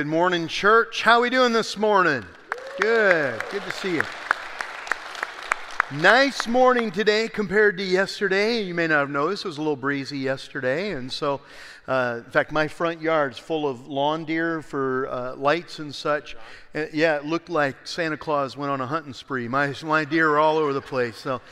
good morning, church. How are we doing this morning? Good. Good to see you. Nice morning today compared to yesterday. You may not have noticed it was a little breezy yesterday, and so, uh, in fact, my front yard's full of lawn deer for uh, lights and such. Uh, yeah, it looked like Santa Claus went on a hunting spree. My my deer are all over the place. So.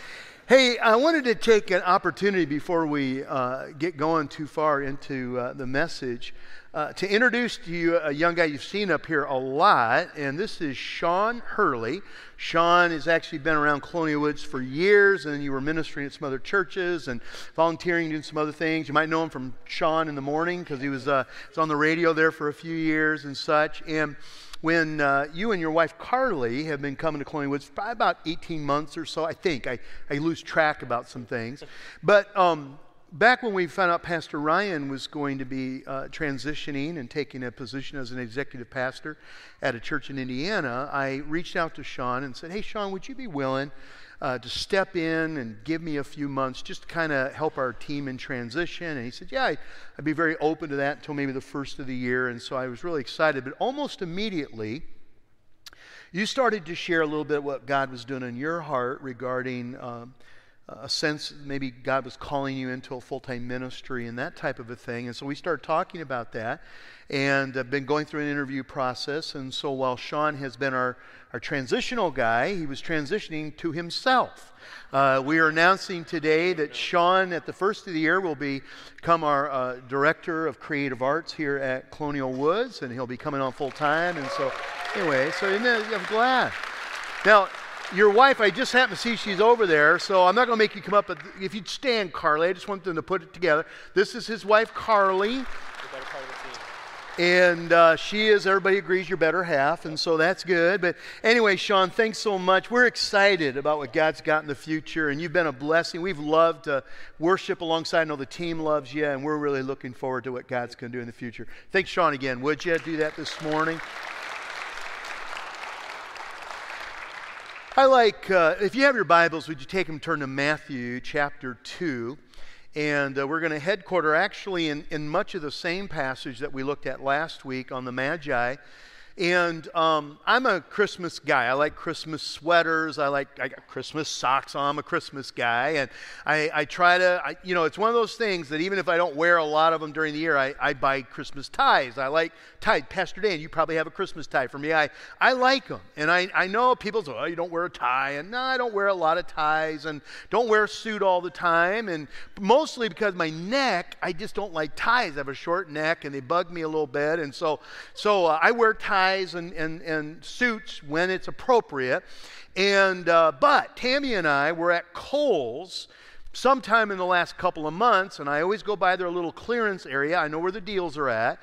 Hey, I wanted to take an opportunity before we uh, get going too far into uh, the message uh, to introduce to you a young guy you've seen up here a lot, and this is Sean Hurley. Sean has actually been around Colonial Woods for years, and you were ministering at some other churches and volunteering, doing some other things. You might know him from Sean in the morning because he was, uh, was on the radio there for a few years and such. And when uh, you and your wife Carly have been coming to Colonial Woods for about 18 months or so, I think. I, I lose track about some things. But um, back when we found out Pastor Ryan was going to be uh, transitioning and taking a position as an executive pastor at a church in Indiana, I reached out to Sean and said, Hey, Sean, would you be willing? Uh, to step in and give me a few months just to kind of help our team in transition. And he said, Yeah, I, would be very open to that until maybe the first of the year. And so I was really excited. But almost immediately, you started to share a little bit what God was doing in your heart regarding um, a sense maybe God was calling you into a full time ministry and that type of a thing. And so we started talking about that and I've been going through an interview process. And so while Sean has been our, our transitional guy, he was transitioning to himself. Uh, we are announcing today that Sean, at the first of the year, will become our uh, director of creative arts here at Colonial Woods, and he'll be coming on full time. And so, anyway, so I'm glad. Now, your wife, I just happen to see she's over there, so I'm not going to make you come up. But if you'd stand, Carly, I just want them to put it together. This is his wife, Carly. And uh, she is, everybody agrees, your better half, and so that's good. But anyway, Sean, thanks so much. We're excited about what God's got in the future, and you've been a blessing. We've loved to worship alongside. I know the team loves you, and we're really looking forward to what God's going to do in the future. Thanks, Sean, again. Would you do that this morning? I like, uh, if you have your Bibles, would you take them turn to Matthew chapter 2? And uh, we're going to headquarter actually in, in much of the same passage that we looked at last week on the Magi. And um, I'm a Christmas guy. I like Christmas sweaters. I like I got Christmas socks on. I'm a Christmas guy, and I, I try to. I, you know, it's one of those things that even if I don't wear a lot of them during the year, I, I buy Christmas ties. I like ties. Pastor Dan, you probably have a Christmas tie. For me, I I like them, and I I know people say, oh, you don't wear a tie, and no, I don't wear a lot of ties, and don't wear a suit all the time, and mostly because my neck, I just don't like ties. I have a short neck, and they bug me a little bit, and so so uh, I wear ties ties and, and, and suits when it's appropriate. And, uh, but Tammy and I were at Kohl's sometime in the last couple of months, and I always go by their little clearance area. I know where the deals are at.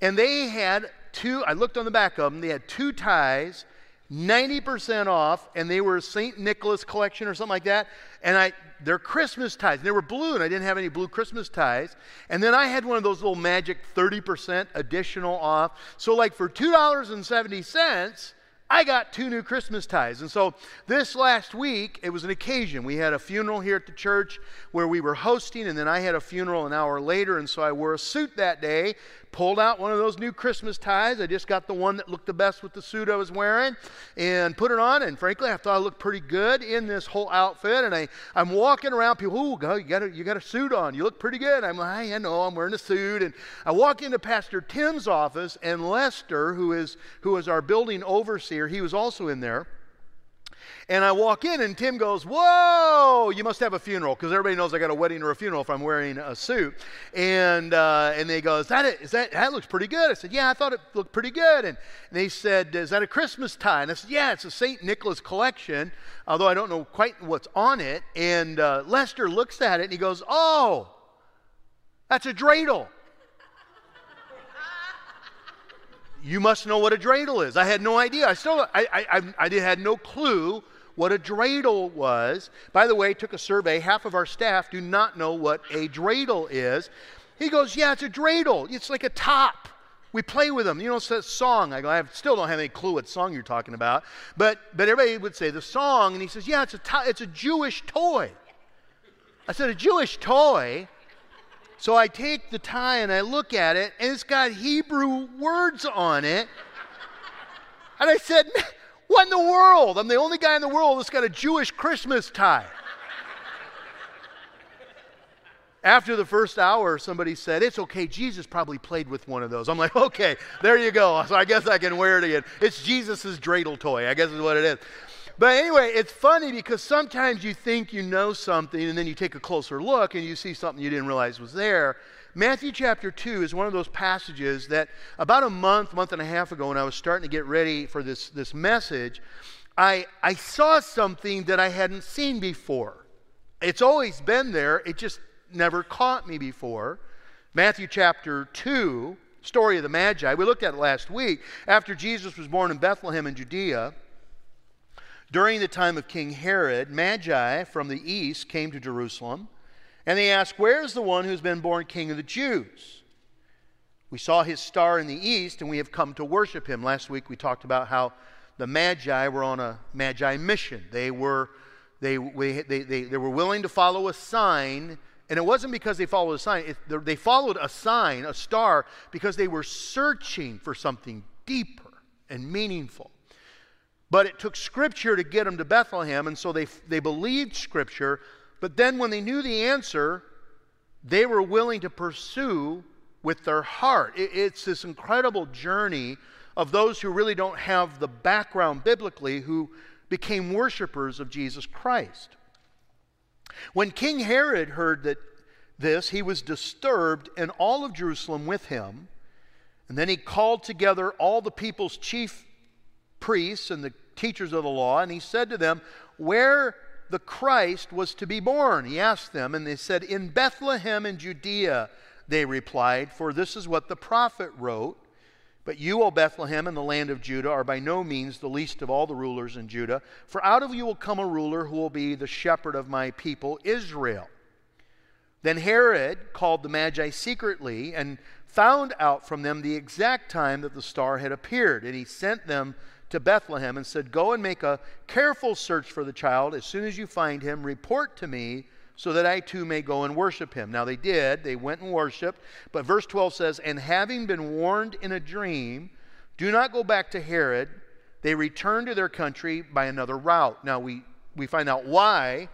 And they had two, I looked on the back of them, they had two ties 90% off, and they were a St. Nicholas collection or something like that. And I, they're Christmas ties. And they were blue, and I didn't have any blue Christmas ties. And then I had one of those little magic 30% additional off. So, like for $2.70, I got two new Christmas ties. And so this last week, it was an occasion. We had a funeral here at the church where we were hosting, and then I had a funeral an hour later. And so I wore a suit that day pulled out one of those new Christmas ties. I just got the one that looked the best with the suit I was wearing and put it on. And frankly, I thought I looked pretty good in this whole outfit. And I, I'm walking around, people, oh, you got, a, you got a suit on. You look pretty good. I'm like, ah, I know, I'm wearing a suit. And I walk into Pastor Tim's office, and Lester, who is, who is our building overseer, he was also in there. And I walk in, and Tim goes, Whoa, you must have a funeral, because everybody knows I got a wedding or a funeral if I'm wearing a suit. And, uh, and they go, is that, it? Is that, that looks pretty good. I said, Yeah, I thought it looked pretty good. And, they said, Is that a Christmas tie? And I said, Yeah, it's a St. Nicholas collection, although I don't know quite what's on it. And uh, Lester looks at it and he goes, Oh, that's a dreidel. you must know what a dreidel is. I had no idea. I still, I, I, I, I had no clue what a dreidel was. By the way, took a survey. Half of our staff do not know what a dreidel is. He goes, Yeah, it's a dreidel. It's like a top. We play with them. You know, it's a song. I go, I still don't have any clue what song you're talking about. But, but everybody would say the song, and he says, Yeah, it's a, to- it's a Jewish toy. I said, A Jewish toy? So I take the tie and I look at it, and it's got Hebrew words on it. And I said, What in the world? I'm the only guy in the world that's got a Jewish Christmas tie. After the first hour, somebody said, It's okay, Jesus probably played with one of those. I'm like, Okay, there you go. So I guess I can wear it again. It's Jesus' dreidel toy, I guess is what it is. But anyway, it's funny because sometimes you think you know something and then you take a closer look and you see something you didn't realize was there. Matthew chapter 2 is one of those passages that about a month, month and a half ago, when I was starting to get ready for this, this message, I, I saw something that I hadn't seen before. It's always been there, it just never caught me before. Matthew chapter 2, story of the Magi, we looked at it last week. After Jesus was born in Bethlehem in Judea, during the time of King Herod, Magi from the east came to Jerusalem, and they asked, Where is the one who's been born king of the Jews? We saw his star in the east, and we have come to worship him. Last week we talked about how the Magi were on a Magi mission. They were, they, they, they, they were willing to follow a sign, and it wasn't because they followed a sign. It, they followed a sign, a star, because they were searching for something deeper and meaningful. But it took Scripture to get them to Bethlehem, and so they, they believed Scripture. But then when they knew the answer, they were willing to pursue with their heart. It, it's this incredible journey of those who really don't have the background biblically who became worshipers of Jesus Christ. When King Herod heard that this, he was disturbed, and all of Jerusalem with him. And then he called together all the people's chief priests and the teachers of the law, and he said to them, Where the Christ was to be born? He asked them, and they said, In Bethlehem in Judea, they replied, For this is what the prophet wrote. But you, O Bethlehem, in the land of Judah, are by no means the least of all the rulers in Judah, for out of you will come a ruler who will be the shepherd of my people, Israel. Then Herod called the Magi secretly and found out from them the exact time that the star had appeared, and he sent them to Bethlehem and said, Go and make a careful search for the child. As soon as you find him, report to me so that I too may go and worship him. Now they did, they went and worshiped. But verse 12 says, And having been warned in a dream, do not go back to Herod. They returned to their country by another route. Now we, we find out why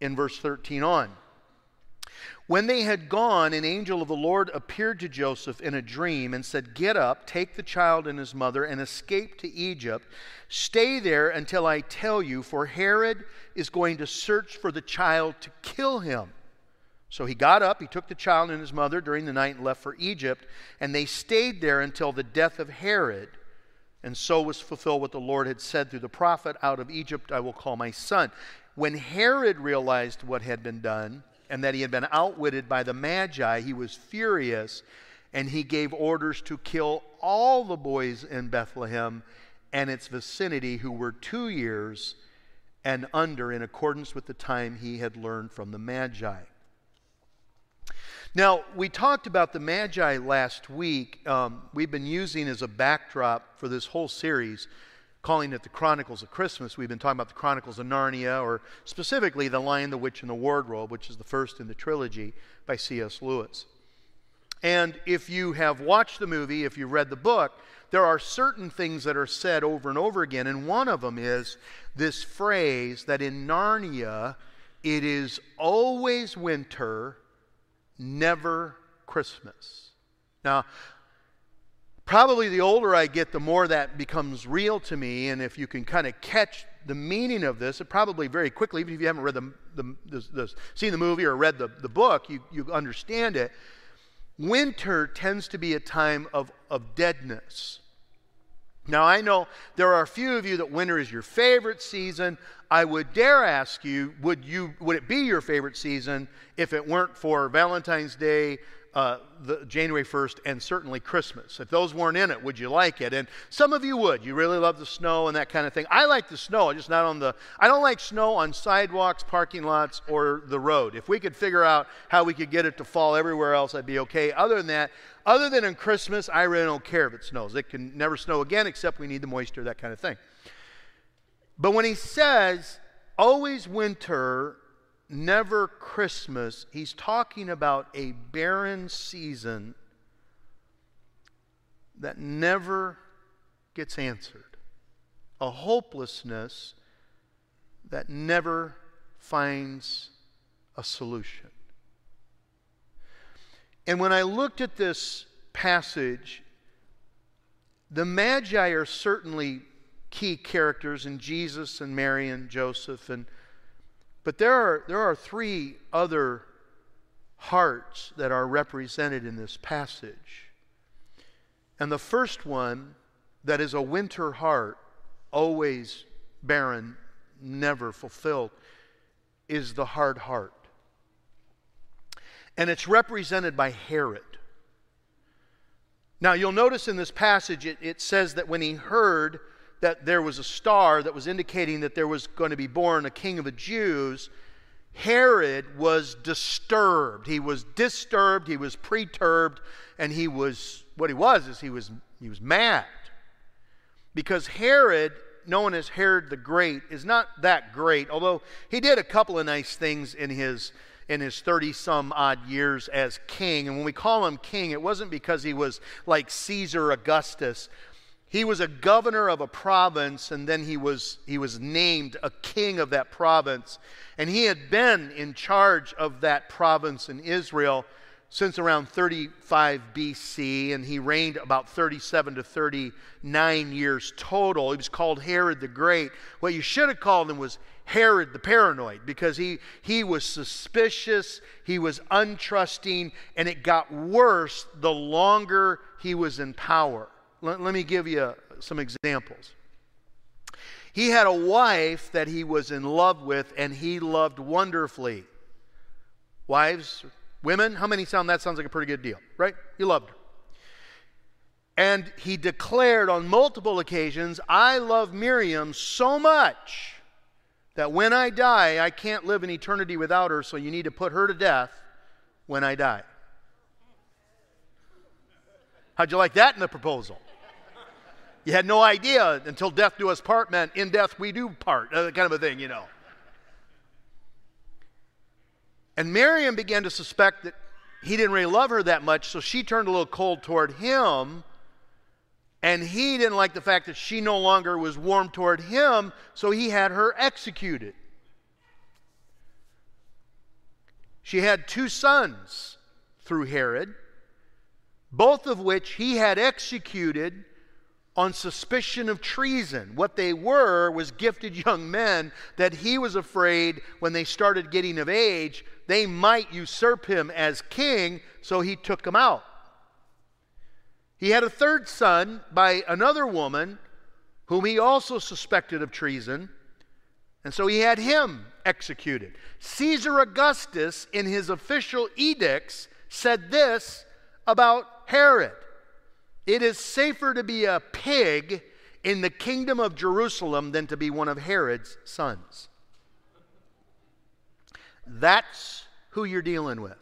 in verse 13 on. When they had gone, an angel of the Lord appeared to Joseph in a dream and said, Get up, take the child and his mother, and escape to Egypt. Stay there until I tell you, for Herod is going to search for the child to kill him. So he got up, he took the child and his mother during the night and left for Egypt, and they stayed there until the death of Herod. And so was fulfilled what the Lord had said through the prophet Out of Egypt I will call my son. When Herod realized what had been done, and that he had been outwitted by the Magi, he was furious and he gave orders to kill all the boys in Bethlehem and its vicinity who were two years and under, in accordance with the time he had learned from the Magi. Now, we talked about the Magi last week. Um, we've been using as a backdrop for this whole series calling it the Chronicles of Christmas, we've been talking about the Chronicles of Narnia, or specifically The Lion, the Witch, and the Wardrobe, which is the first in the trilogy by C.S. Lewis. And if you have watched the movie, if you've read the book, there are certain things that are said over and over again. And one of them is this phrase that in Narnia, it is always winter, never Christmas. Now, Probably the older I get, the more that becomes real to me. And if you can kind of catch the meaning of this, it probably very quickly, even if you haven't read the, the, the, the seen the movie or read the, the book, you, you understand it. Winter tends to be a time of, of deadness. Now, I know there are a few of you that winter is your favorite season. I would dare ask you, would, you, would it be your favorite season if it weren't for Valentine's Day, uh, the January 1st and certainly Christmas. If those weren't in it, would you like it? And some of you would. You really love the snow and that kind of thing. I like the snow, just not on the. I don't like snow on sidewalks, parking lots, or the road. If we could figure out how we could get it to fall everywhere else, I'd be okay. Other than that, other than in Christmas, I really don't care if it snows. It can never snow again, except we need the moisture, that kind of thing. But when he says, always winter, never Christmas, he's talking about a barren season that never gets answered, a hopelessness that never finds a solution. And when I looked at this passage, the Magi are certainly key characters in Jesus and Mary and Joseph and but there are there are three other hearts that are represented in this passage. And the first one that is a winter heart, always barren, never fulfilled, is the hard heart. And it's represented by Herod. Now, you'll notice in this passage it, it says that when he heard that there was a star that was indicating that there was going to be born a king of the Jews, Herod was disturbed. He was disturbed, he was perturbed, and he was, what he was is he was, he was mad. Because Herod, known as Herod the Great, is not that great, although he did a couple of nice things in his in his 30 some odd years as king. And when we call him king, it wasn't because he was like Caesar Augustus. He was a governor of a province, and then he was, he was named a king of that province. And he had been in charge of that province in Israel since around 35 BC, and he reigned about 37 to 39 years total. He was called Herod the Great. What you should have called him was Herod the paranoid because he, he was suspicious, he was untrusting, and it got worse the longer he was in power. Let, let me give you some examples. He had a wife that he was in love with and he loved wonderfully. Wives, women, how many sound that sounds like a pretty good deal, right? He loved her. And he declared on multiple occasions, I love Miriam so much that when I die, I can't live in eternity without her, so you need to put her to death when I die. How'd you like that in the proposal? You had no idea until death do us part meant in death we do part, uh, kind of a thing, you know. And Miriam began to suspect that he didn't really love her that much, so she turned a little cold toward him. And he didn't like the fact that she no longer was warm toward him, so he had her executed. She had two sons through Herod, both of which he had executed on suspicion of treason. What they were was gifted young men that he was afraid when they started getting of age, they might usurp him as king, so he took them out. He had a third son by another woman whom he also suspected of treason, and so he had him executed. Caesar Augustus, in his official edicts, said this about Herod it is safer to be a pig in the kingdom of Jerusalem than to be one of Herod's sons. That's who you're dealing with.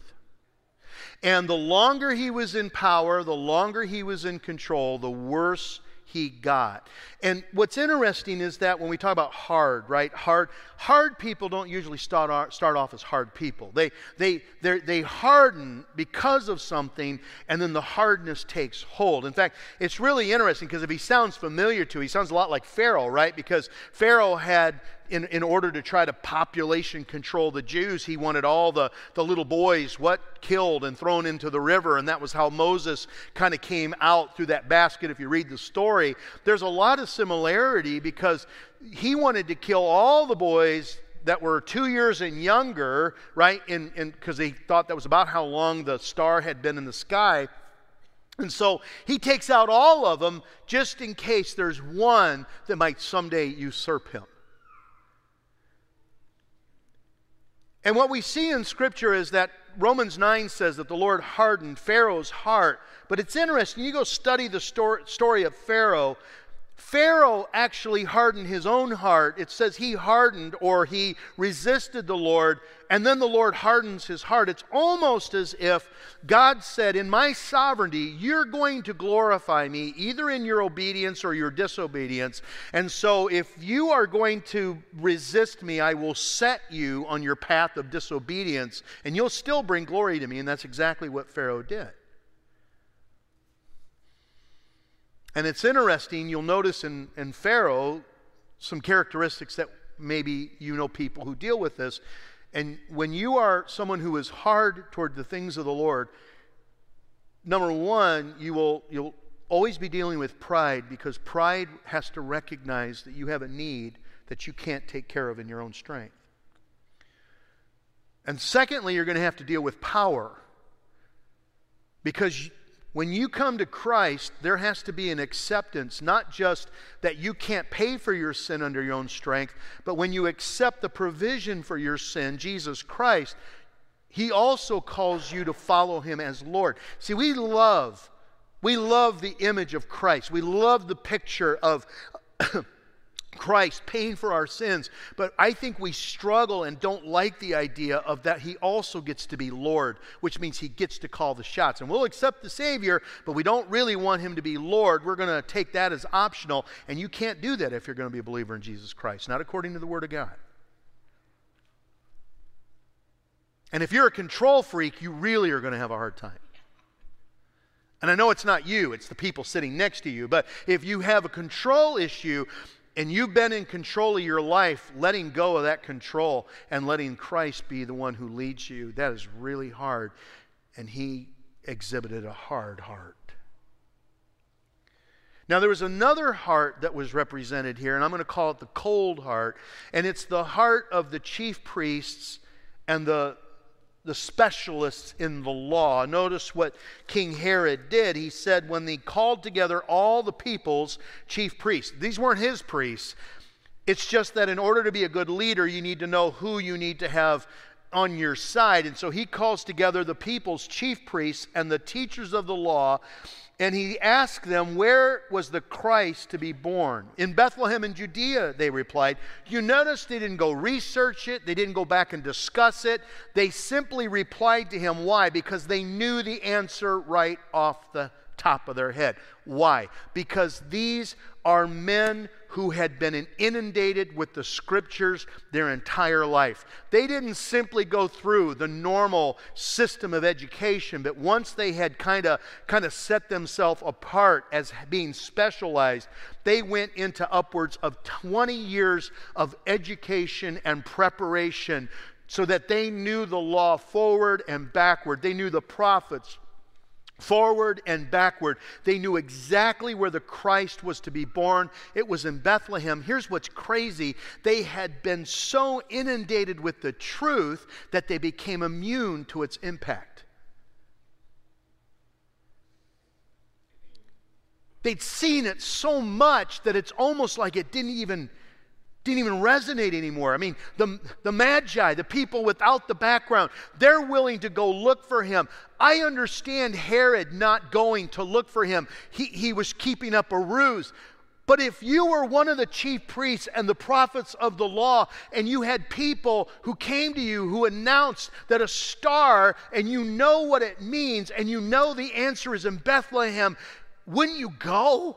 And the longer he was in power, the longer he was in control, the worse he got. And what's interesting is that when we talk about hard, right? Hard, hard people don't usually start start off as hard people. They, they, they harden because of something, and then the hardness takes hold. In fact, it's really interesting because if he sounds familiar to, you, he sounds a lot like Pharaoh, right? Because Pharaoh had in, in order to try to population control the Jews, he wanted all the, the little boys, what killed and thrown into the river. And that was how Moses kind of came out through that basket. If you read the story, there's a lot of similarity because he wanted to kill all the boys that were two years and younger, right? Because he thought that was about how long the star had been in the sky. And so he takes out all of them just in case there's one that might someday usurp him. And what we see in Scripture is that Romans 9 says that the Lord hardened Pharaoh's heart. But it's interesting, you go study the story of Pharaoh. Pharaoh actually hardened his own heart. It says he hardened or he resisted the Lord, and then the Lord hardens his heart. It's almost as if God said, In my sovereignty, you're going to glorify me either in your obedience or your disobedience. And so, if you are going to resist me, I will set you on your path of disobedience, and you'll still bring glory to me. And that's exactly what Pharaoh did. And it's interesting, you'll notice in, in Pharaoh some characteristics that maybe you know people who deal with this. And when you are someone who is hard toward the things of the Lord, number one, you will you'll always be dealing with pride because pride has to recognize that you have a need that you can't take care of in your own strength. And secondly, you're going to have to deal with power because when you come to Christ, there has to be an acceptance, not just that you can't pay for your sin under your own strength, but when you accept the provision for your sin, Jesus Christ, He also calls you to follow Him as Lord. See, we love, we love the image of Christ. We love the picture of Christ paying for our sins. But I think we struggle and don't like the idea of that he also gets to be Lord, which means he gets to call the shots. And we'll accept the Savior, but we don't really want him to be Lord. We're going to take that as optional. And you can't do that if you're going to be a believer in Jesus Christ, not according to the Word of God. And if you're a control freak, you really are going to have a hard time. And I know it's not you, it's the people sitting next to you. But if you have a control issue, and you've been in control of your life, letting go of that control and letting Christ be the one who leads you, that is really hard. And he exhibited a hard heart. Now, there was another heart that was represented here, and I'm going to call it the cold heart. And it's the heart of the chief priests and the the specialists in the law. Notice what King Herod did. He said, when he called together all the people's chief priests, these weren't his priests. It's just that in order to be a good leader, you need to know who you need to have on your side. And so he calls together the people's chief priests and the teachers of the law and he asked them, Where was the Christ to be born? In Bethlehem in Judea, they replied. You notice they didn't go research it, they didn't go back and discuss it. They simply replied to him. Why? Because they knew the answer right off the top of their head. Why? Because these are men who had been inundated with the scriptures their entire life. They didn't simply go through the normal system of education, but once they had kind of kind of set themselves apart as being specialized, they went into upwards of 20 years of education and preparation so that they knew the law forward and backward. They knew the prophets forward and backward. They knew exactly where the Christ was to be born. It was in Bethlehem. Here's what's crazy they had been so inundated with the truth that they became immune to its impact. They'd seen it so much that it's almost like it didn't even didn't even resonate anymore. I mean, the, the Magi, the people without the background, they're willing to go look for him. I understand Herod not going to look for him, he, he was keeping up a ruse. But if you were one of the chief priests and the prophets of the law, and you had people who came to you who announced that a star, and you know what it means, and you know the answer is in Bethlehem, wouldn't you go?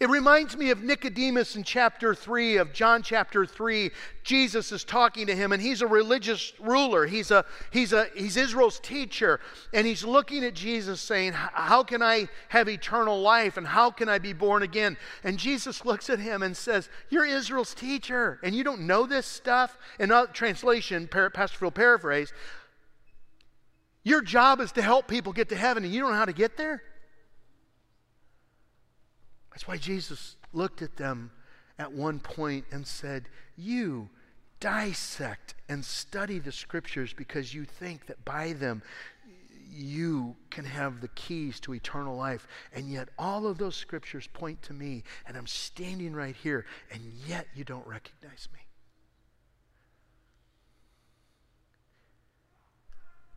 It reminds me of Nicodemus in chapter 3 of John chapter 3. Jesus is talking to him and he's a religious ruler. He's a he's a he's Israel's teacher and he's looking at Jesus saying, "How can I have eternal life and how can I be born again?" And Jesus looks at him and says, "You're Israel's teacher and you don't know this stuff?" In a translation, Pastor Phil paraphrase, your job is to help people get to heaven and you don't know how to get there? That's why Jesus looked at them at one point and said, You dissect and study the scriptures because you think that by them you can have the keys to eternal life. And yet, all of those scriptures point to me, and I'm standing right here, and yet you don't recognize me.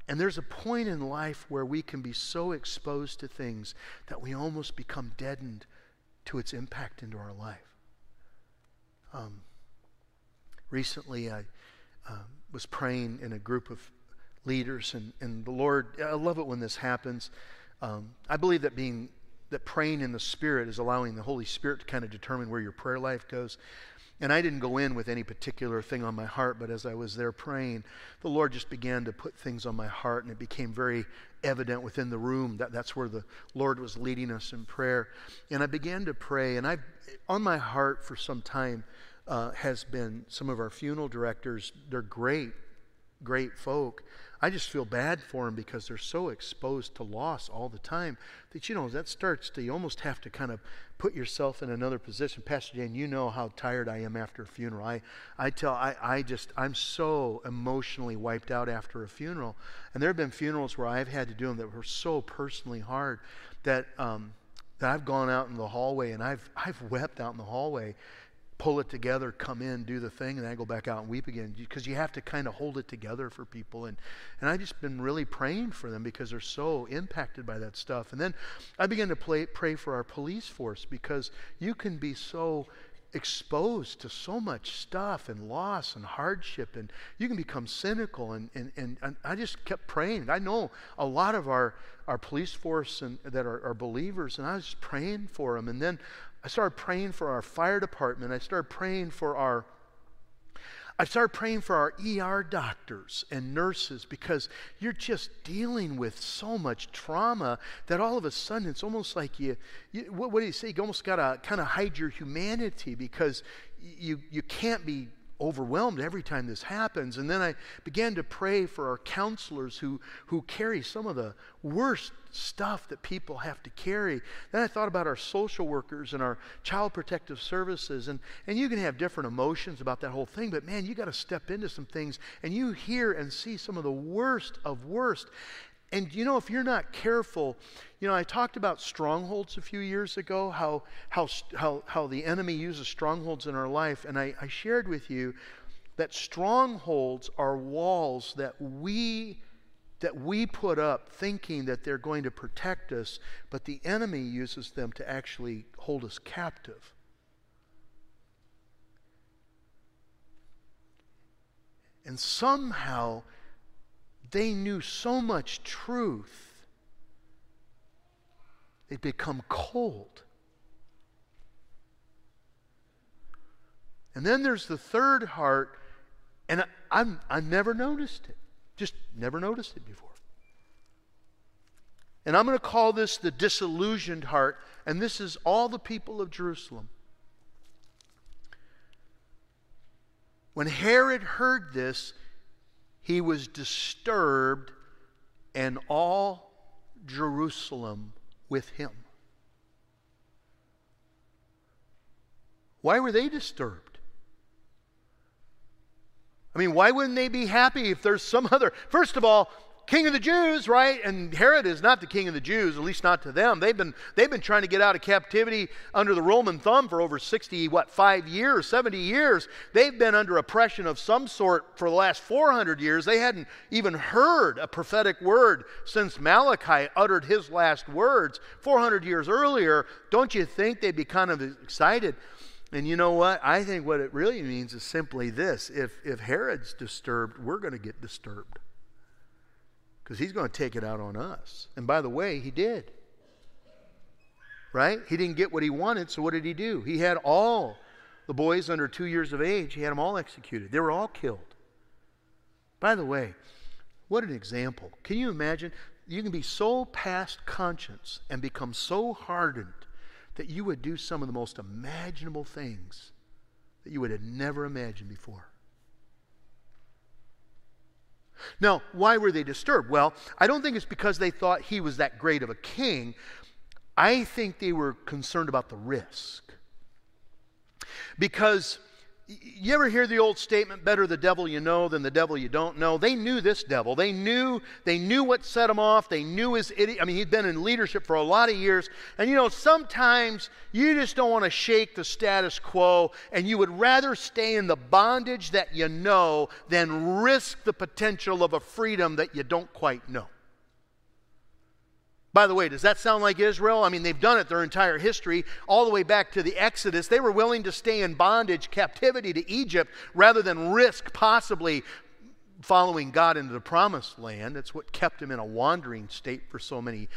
And there's a point in life where we can be so exposed to things that we almost become deadened to its impact into our life. Um, recently, I uh, was praying in a group of leaders, and, and the Lord, I love it when this happens. Um, I believe that being that praying in the Spirit is allowing the Holy Spirit to kind of determine where your prayer life goes. And I didn't go in with any particular thing on my heart, but as I was there praying, the Lord just began to put things on my heart, and it became very evident within the room that that's where the Lord was leading us in prayer. And I began to pray, and I, on my heart for some time, uh, has been some of our funeral directors. They're great, great folk. I just feel bad for them because they're so exposed to loss all the time that, you know, that starts to, you almost have to kind of put yourself in another position. Pastor Jan, you know how tired I am after a funeral. I, I tell, I, I just, I'm so emotionally wiped out after a funeral. And there have been funerals where I've had to do them that were so personally hard that, um, that I've gone out in the hallway and I've, I've wept out in the hallway pull it together, come in, do the thing, and then I go back out and weep again. Because you have to kind of hold it together for people. And, and I've just been really praying for them because they're so impacted by that stuff. And then I began to play, pray for our police force because you can be so exposed to so much stuff and loss and hardship and you can become cynical and, and, and, and i just kept praying i know a lot of our, our police force and, that are, are believers and i was praying for them and then I started praying for our fire department. I started praying for our I started praying for our ER doctors and nurses because you're just dealing with so much trauma that all of a sudden it's almost like you, you what, what do you say? You almost got to kind of hide your humanity because you, you can't be overwhelmed every time this happens. And then I began to pray for our counselors who, who carry some of the worst stuff that people have to carry. Then I thought about our social workers and our child protective services. And, and you can have different emotions about that whole thing, but man, you got to step into some things and you hear and see some of the worst of worst. And you know, if you're not careful, you know, I talked about strongholds a few years ago, how, how, how, how the enemy uses strongholds in our life. And I, I shared with you that strongholds are walls that we that we put up thinking that they're going to protect us, but the enemy uses them to actually hold us captive. And somehow they knew so much truth, they'd become cold. And then there's the third heart, and I, am I never noticed it. Just never noticed it before. And I'm going to call this the disillusioned heart, and this is all the people of Jerusalem. When Herod heard this, he was disturbed, and all Jerusalem with him. Why were they disturbed? I mean, why wouldn't they be happy if there's some other? First of all, king of the Jews, right? And Herod is not the king of the Jews, at least not to them. They've been, they've been trying to get out of captivity under the Roman thumb for over 60, what, five years, 70 years. They've been under oppression of some sort for the last 400 years. They hadn't even heard a prophetic word since Malachi uttered his last words 400 years earlier. Don't you think they'd be kind of excited? And you know what? I think what it really means is simply this if, if Herod's disturbed, we're going to get disturbed because he's going to take it out on us. And by the way, he did. Right? He didn't get what he wanted, so what did he do? He had all the boys under two years of age, he had them all executed. They were all killed. By the way, what an example. Can you imagine? You can be so past conscience and become so hardened that you would do some of the most imaginable things that you would have never imagined before. Now, why were they disturbed? Well, I don't think it's because they thought he was that great of a king. I think they were concerned about the risk. Because you ever hear the old statement better the devil you know than the devil you don't know they knew this devil. They knew they knew what set him off. They knew his idiot i mean he'd been in leadership for a lot of years. And you know sometimes you just don't want to shake the status quo and you would rather stay in the bondage that you know than risk the potential of a freedom that you don't quite know by the way, does that sound like Israel? I mean, they've done it their entire history, all the way back to the Exodus. They were willing to stay in bondage, captivity to Egypt, rather than risk possibly following God into the promised land. That's what kept them in a wandering state for so many.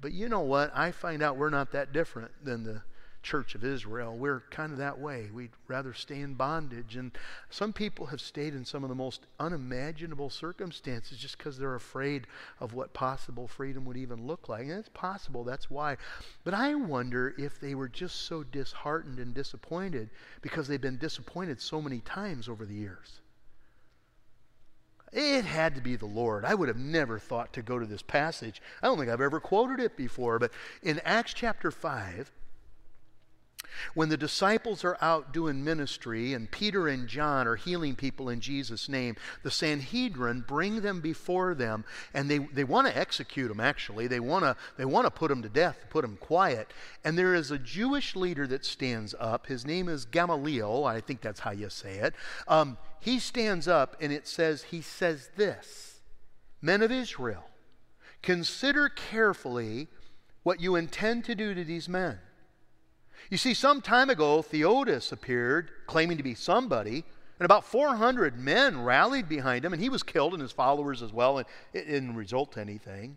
But you know what? I find out we're not that different than the church of Israel. We're kind of that way. We'd rather stay in bondage. And some people have stayed in some of the most unimaginable circumstances just because they're afraid of what possible freedom would even look like. And it's possible, that's why. But I wonder if they were just so disheartened and disappointed because they've been disappointed so many times over the years. It had to be the Lord. I would have never thought to go to this passage. I don't think I've ever quoted it before, but in Acts chapter 5, when the disciples are out doing ministry and Peter and John are healing people in Jesus' name, the Sanhedrin bring them before them and they, they want to execute them, actually. They want to they wanna put them to death, put them quiet. And there is a Jewish leader that stands up. His name is Gamaliel. I think that's how you say it. Um, he stands up and it says, he says this Men of Israel, consider carefully what you intend to do to these men. You see, some time ago, Theudas appeared claiming to be somebody, and about 400 men rallied behind him, and he was killed and his followers as well, and it didn't result to anything.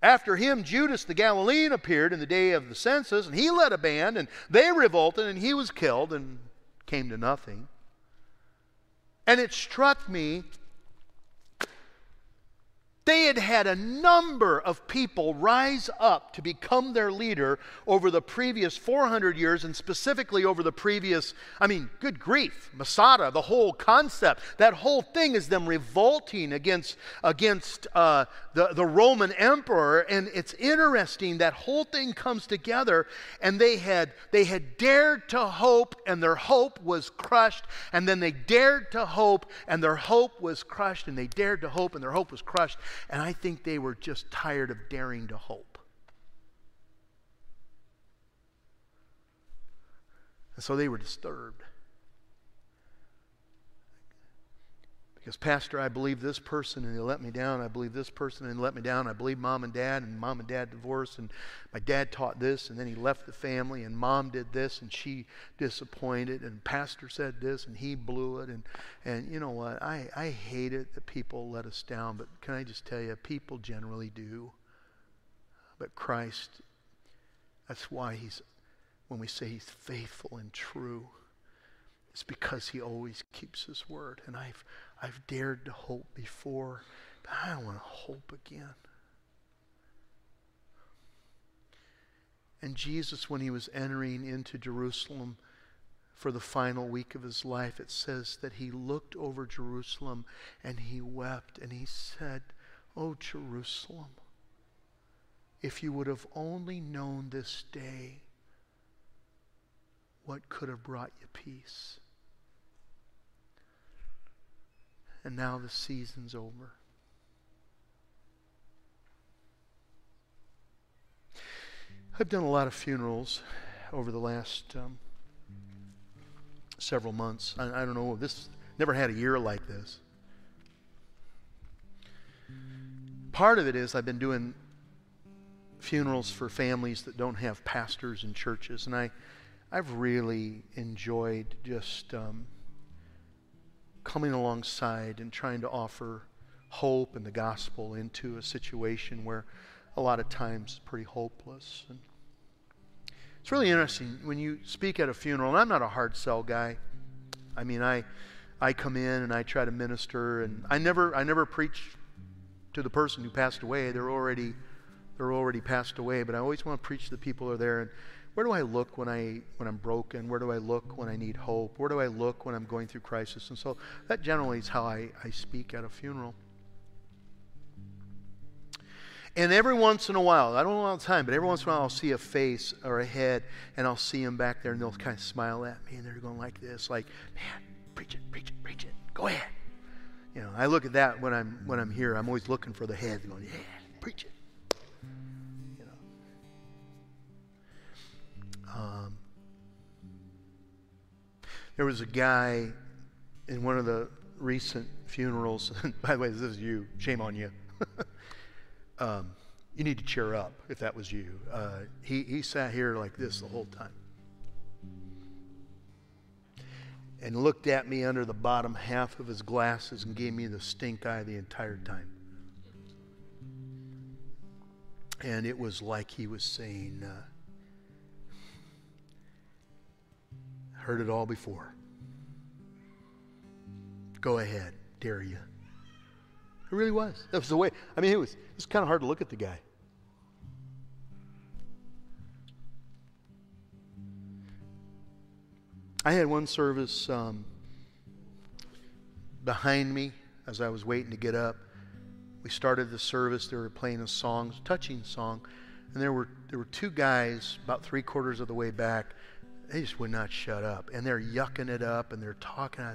After him, Judas the Galilean appeared in the day of the census, and he led a band, and they revolted, and he was killed and came to nothing. And it struck me they had had a number of people rise up to become their leader over the previous 400 years, and specifically over the previous, I mean, good grief, Masada, the whole concept. That whole thing is them revolting against, against uh, the, the Roman emperor. And it's interesting, that whole thing comes together, and they had, they had dared to hope, and their hope was crushed. And then they dared to hope, and their hope was crushed, and they dared to hope, and their hope was crushed. And I think they were just tired of daring to hope. And so they were disturbed. Because, Pastor, I believe this person and they let me down. I believe this person and let me down. I believe mom and dad and mom and dad divorced and my dad taught this and then he left the family and mom did this and she disappointed and pastor said this and he blew it. And, and you know what? I, I hate it that people let us down, but can I just tell you, people generally do. But Christ, that's why he's, when we say he's faithful and true, it's because he always keeps his word. And I've, I've dared to hope before, but I want to hope again. And Jesus, when he was entering into Jerusalem for the final week of his life, it says that he looked over Jerusalem and he wept and he said, Oh, Jerusalem, if you would have only known this day what could have brought you peace. And now the season's over. I've done a lot of funerals over the last um, several months. I, I don't know, this never had a year like this. Part of it is I've been doing funerals for families that don't have pastors and churches, and I, I've really enjoyed just um, coming alongside and trying to offer hope and the gospel into a situation where a lot of times it's pretty hopeless. And it's really interesting when you speak at a funeral, and I'm not a hard sell guy. I mean, I I come in and I try to minister, and I never I never preach to the person who passed away. They're already they're already passed away, but I always want to preach to the people who are there. And where do I look when I when I'm broken? Where do I look when I need hope? Where do I look when I'm going through crisis? And so that generally is how I, I speak at a funeral. And every once in a while, I don't know all the time, but every once in a while I'll see a face or a head and I'll see them back there and they'll kind of smile at me and they're going like this, like, man, preach it, preach it, preach it. Go ahead. You know, I look at that when I'm when I'm here. I'm always looking for the head going, yeah, preach it. Um, there was a guy in one of the recent funerals. by the way, this is you. Shame on you. um, you need to cheer up if that was you. Uh, he, he sat here like this the whole time and looked at me under the bottom half of his glasses and gave me the stink eye the entire time. And it was like he was saying, uh, Heard it all before. Go ahead, dare you. It really was. That was the way. I mean, it was, it was kind of hard to look at the guy. I had one service um, behind me as I was waiting to get up. We started the service. They were playing a song, a touching song, and there were there were two guys about three quarters of the way back. They just would not shut up, and they're yucking it up, and they're talking. I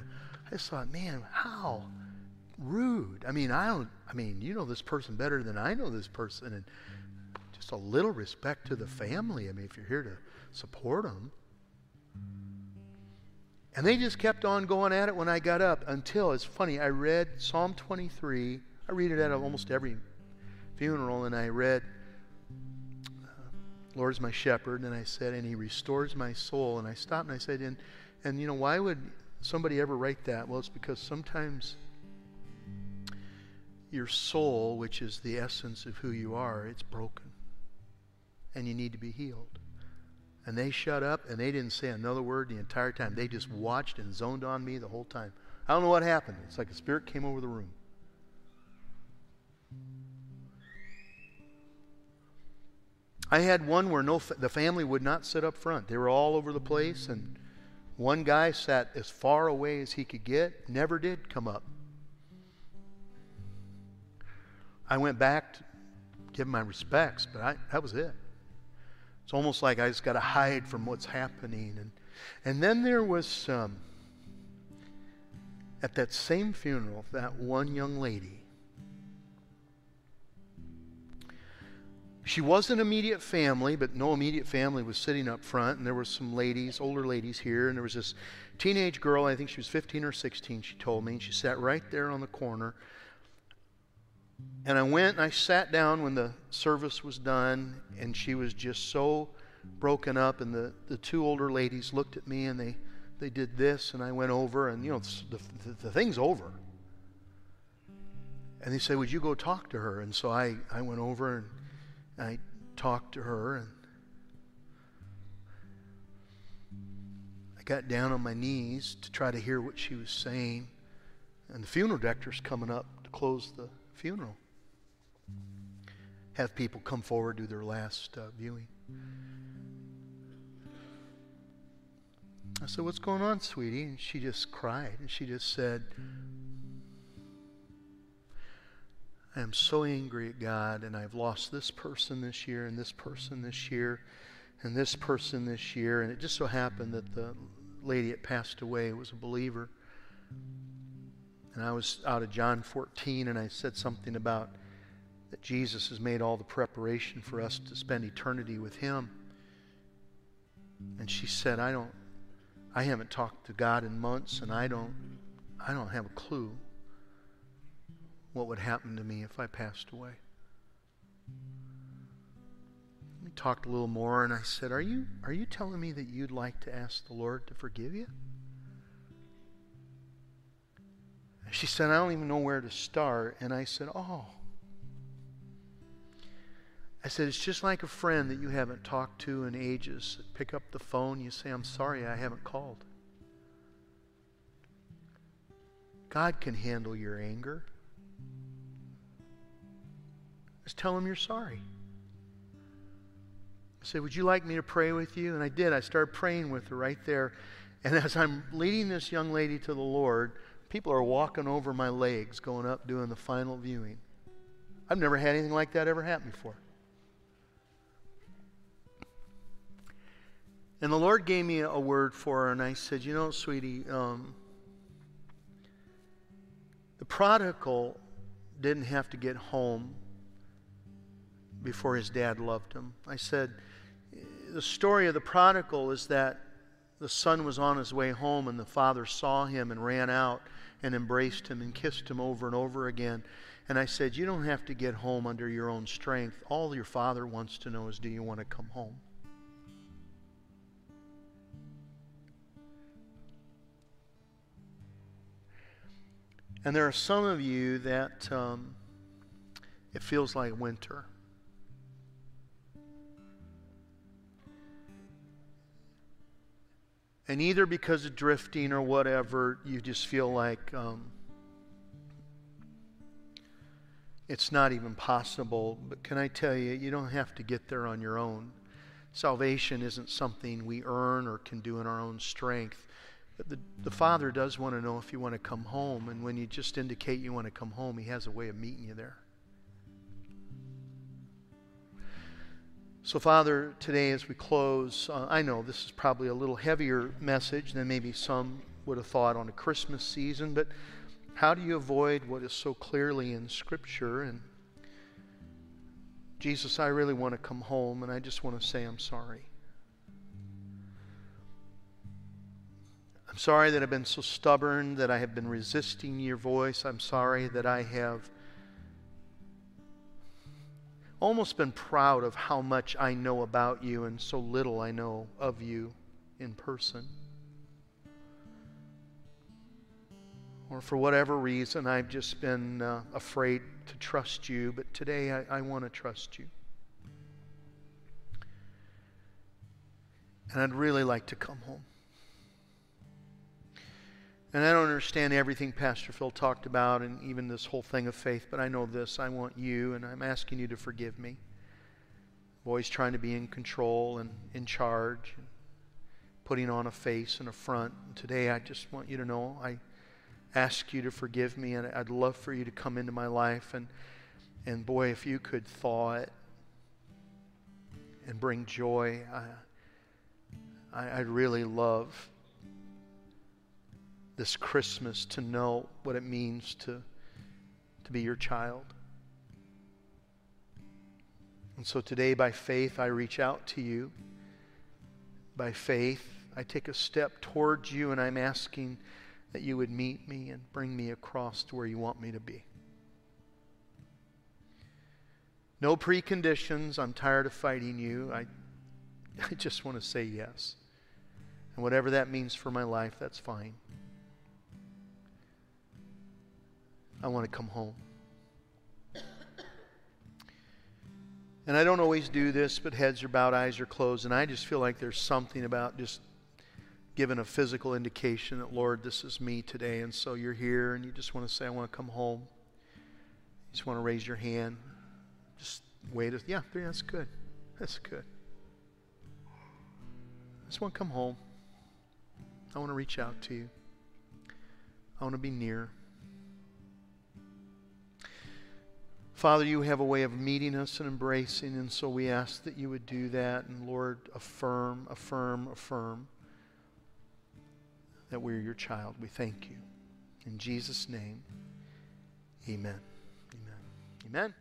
just thought, man, how rude. I mean, I don't. I mean, you know this person better than I know this person, and just a little respect to the family. I mean, if you're here to support them. And they just kept on going at it when I got up until, it's funny, I read Psalm 23. I read it at almost every funeral, and I read, Lord's my shepherd, and I said, and he restores my soul. And I stopped and I said, and, and you know, why would somebody ever write that? Well, it's because sometimes your soul, which is the essence of who you are, it's broken. And you need to be healed. And they shut up and they didn't say another word the entire time. They just watched and zoned on me the whole time. I don't know what happened. It's like a spirit came over the room. I had one where no the family would not sit up front. They were all over the place and one guy sat as far away as he could get, never did come up. I went back to give my respects, but I, that was it. It's almost like I just got to hide from what's happening. And, and then there was, um, at that same funeral, that one young lady. She was an immediate family, but no immediate family was sitting up front. And there were some ladies, older ladies here. And there was this teenage girl, I think she was 15 or 16, she told me. And she sat right there on the corner and I went and I sat down when the service was done, and she was just so broken up. And the, the two older ladies looked at me and they, they did this, and I went over, and you know, the, the, the thing's over. And they said, Would you go talk to her? And so I, I went over and I talked to her, and I got down on my knees to try to hear what she was saying. And the funeral director's coming up to close the funeral. Have people come forward, do their last uh, viewing. I said, What's going on, sweetie? And she just cried. And she just said, I am so angry at God, and I've lost this person this year, and this person this year, and this person this year. And it just so happened that the lady that passed away was a believer. And I was out of John 14, and I said something about that Jesus has made all the preparation for us to spend eternity with Him. And she said, I don't, I haven't talked to God in months, and I don't, I don't have a clue what would happen to me if I passed away. We talked a little more, and I said, Are you, are you telling me that you'd like to ask the Lord to forgive you? She said, I don't even know where to start. And I said, Oh. I said, It's just like a friend that you haven't talked to in ages. Pick up the phone, you say, I'm sorry, I haven't called. God can handle your anger. Tell him you're sorry. I said, Would you like me to pray with you? And I did. I started praying with her right there. And as I'm leading this young lady to the Lord, people are walking over my legs going up doing the final viewing. I've never had anything like that ever happen before. And the Lord gave me a word for her, and I said, You know, sweetie, um, the prodigal didn't have to get home before his dad loved him. I said, The story of the prodigal is that the son was on his way home, and the father saw him and ran out and embraced him and kissed him over and over again. And I said, You don't have to get home under your own strength. All your father wants to know is, Do you want to come home? And there are some of you that um, it feels like winter. And either because of drifting or whatever, you just feel like um, it's not even possible. But can I tell you, you don't have to get there on your own. Salvation isn't something we earn or can do in our own strength. But the, the Father does want to know if you want to come home. And when you just indicate you want to come home, He has a way of meeting you there. So, Father, today as we close, uh, I know this is probably a little heavier message than maybe some would have thought on a Christmas season, but how do you avoid what is so clearly in Scripture? And Jesus, I really want to come home, and I just want to say I'm sorry. I'm sorry that I've been so stubborn, that I have been resisting your voice. I'm sorry that I have almost been proud of how much I know about you and so little I know of you in person. Or for whatever reason, I've just been uh, afraid to trust you, but today I, I want to trust you. And I'd really like to come home. And I don't understand everything Pastor Phil talked about and even this whole thing of faith, but I know this. I want you, and I'm asking you to forgive me. I'm always trying to be in control and in charge, and putting on a face and a front. And today, I just want you to know I ask you to forgive me, and I'd love for you to come into my life. And, and boy, if you could thaw it and bring joy, I, I, I'd really love this Christmas to know what it means to, to be your child. And so today, by faith, I reach out to you. By faith, I take a step towards you, and I'm asking that you would meet me and bring me across to where you want me to be. No preconditions. I'm tired of fighting you. I, I just want to say yes. And whatever that means for my life, that's fine. I want to come home. And I don't always do this, but heads are bowed, eyes are closed, and I just feel like there's something about just giving a physical indication that, Lord, this is me today. And so you're here and you just want to say, I want to come home. You just want to raise your hand. Just wait. Yeah, that's good. That's good. I just want to come home. I want to reach out to you. I want to be near. Father, you have a way of meeting us and embracing, and so we ask that you would do that. And Lord, affirm, affirm, affirm that we're your child. We thank you. In Jesus' name, amen. Amen. Amen.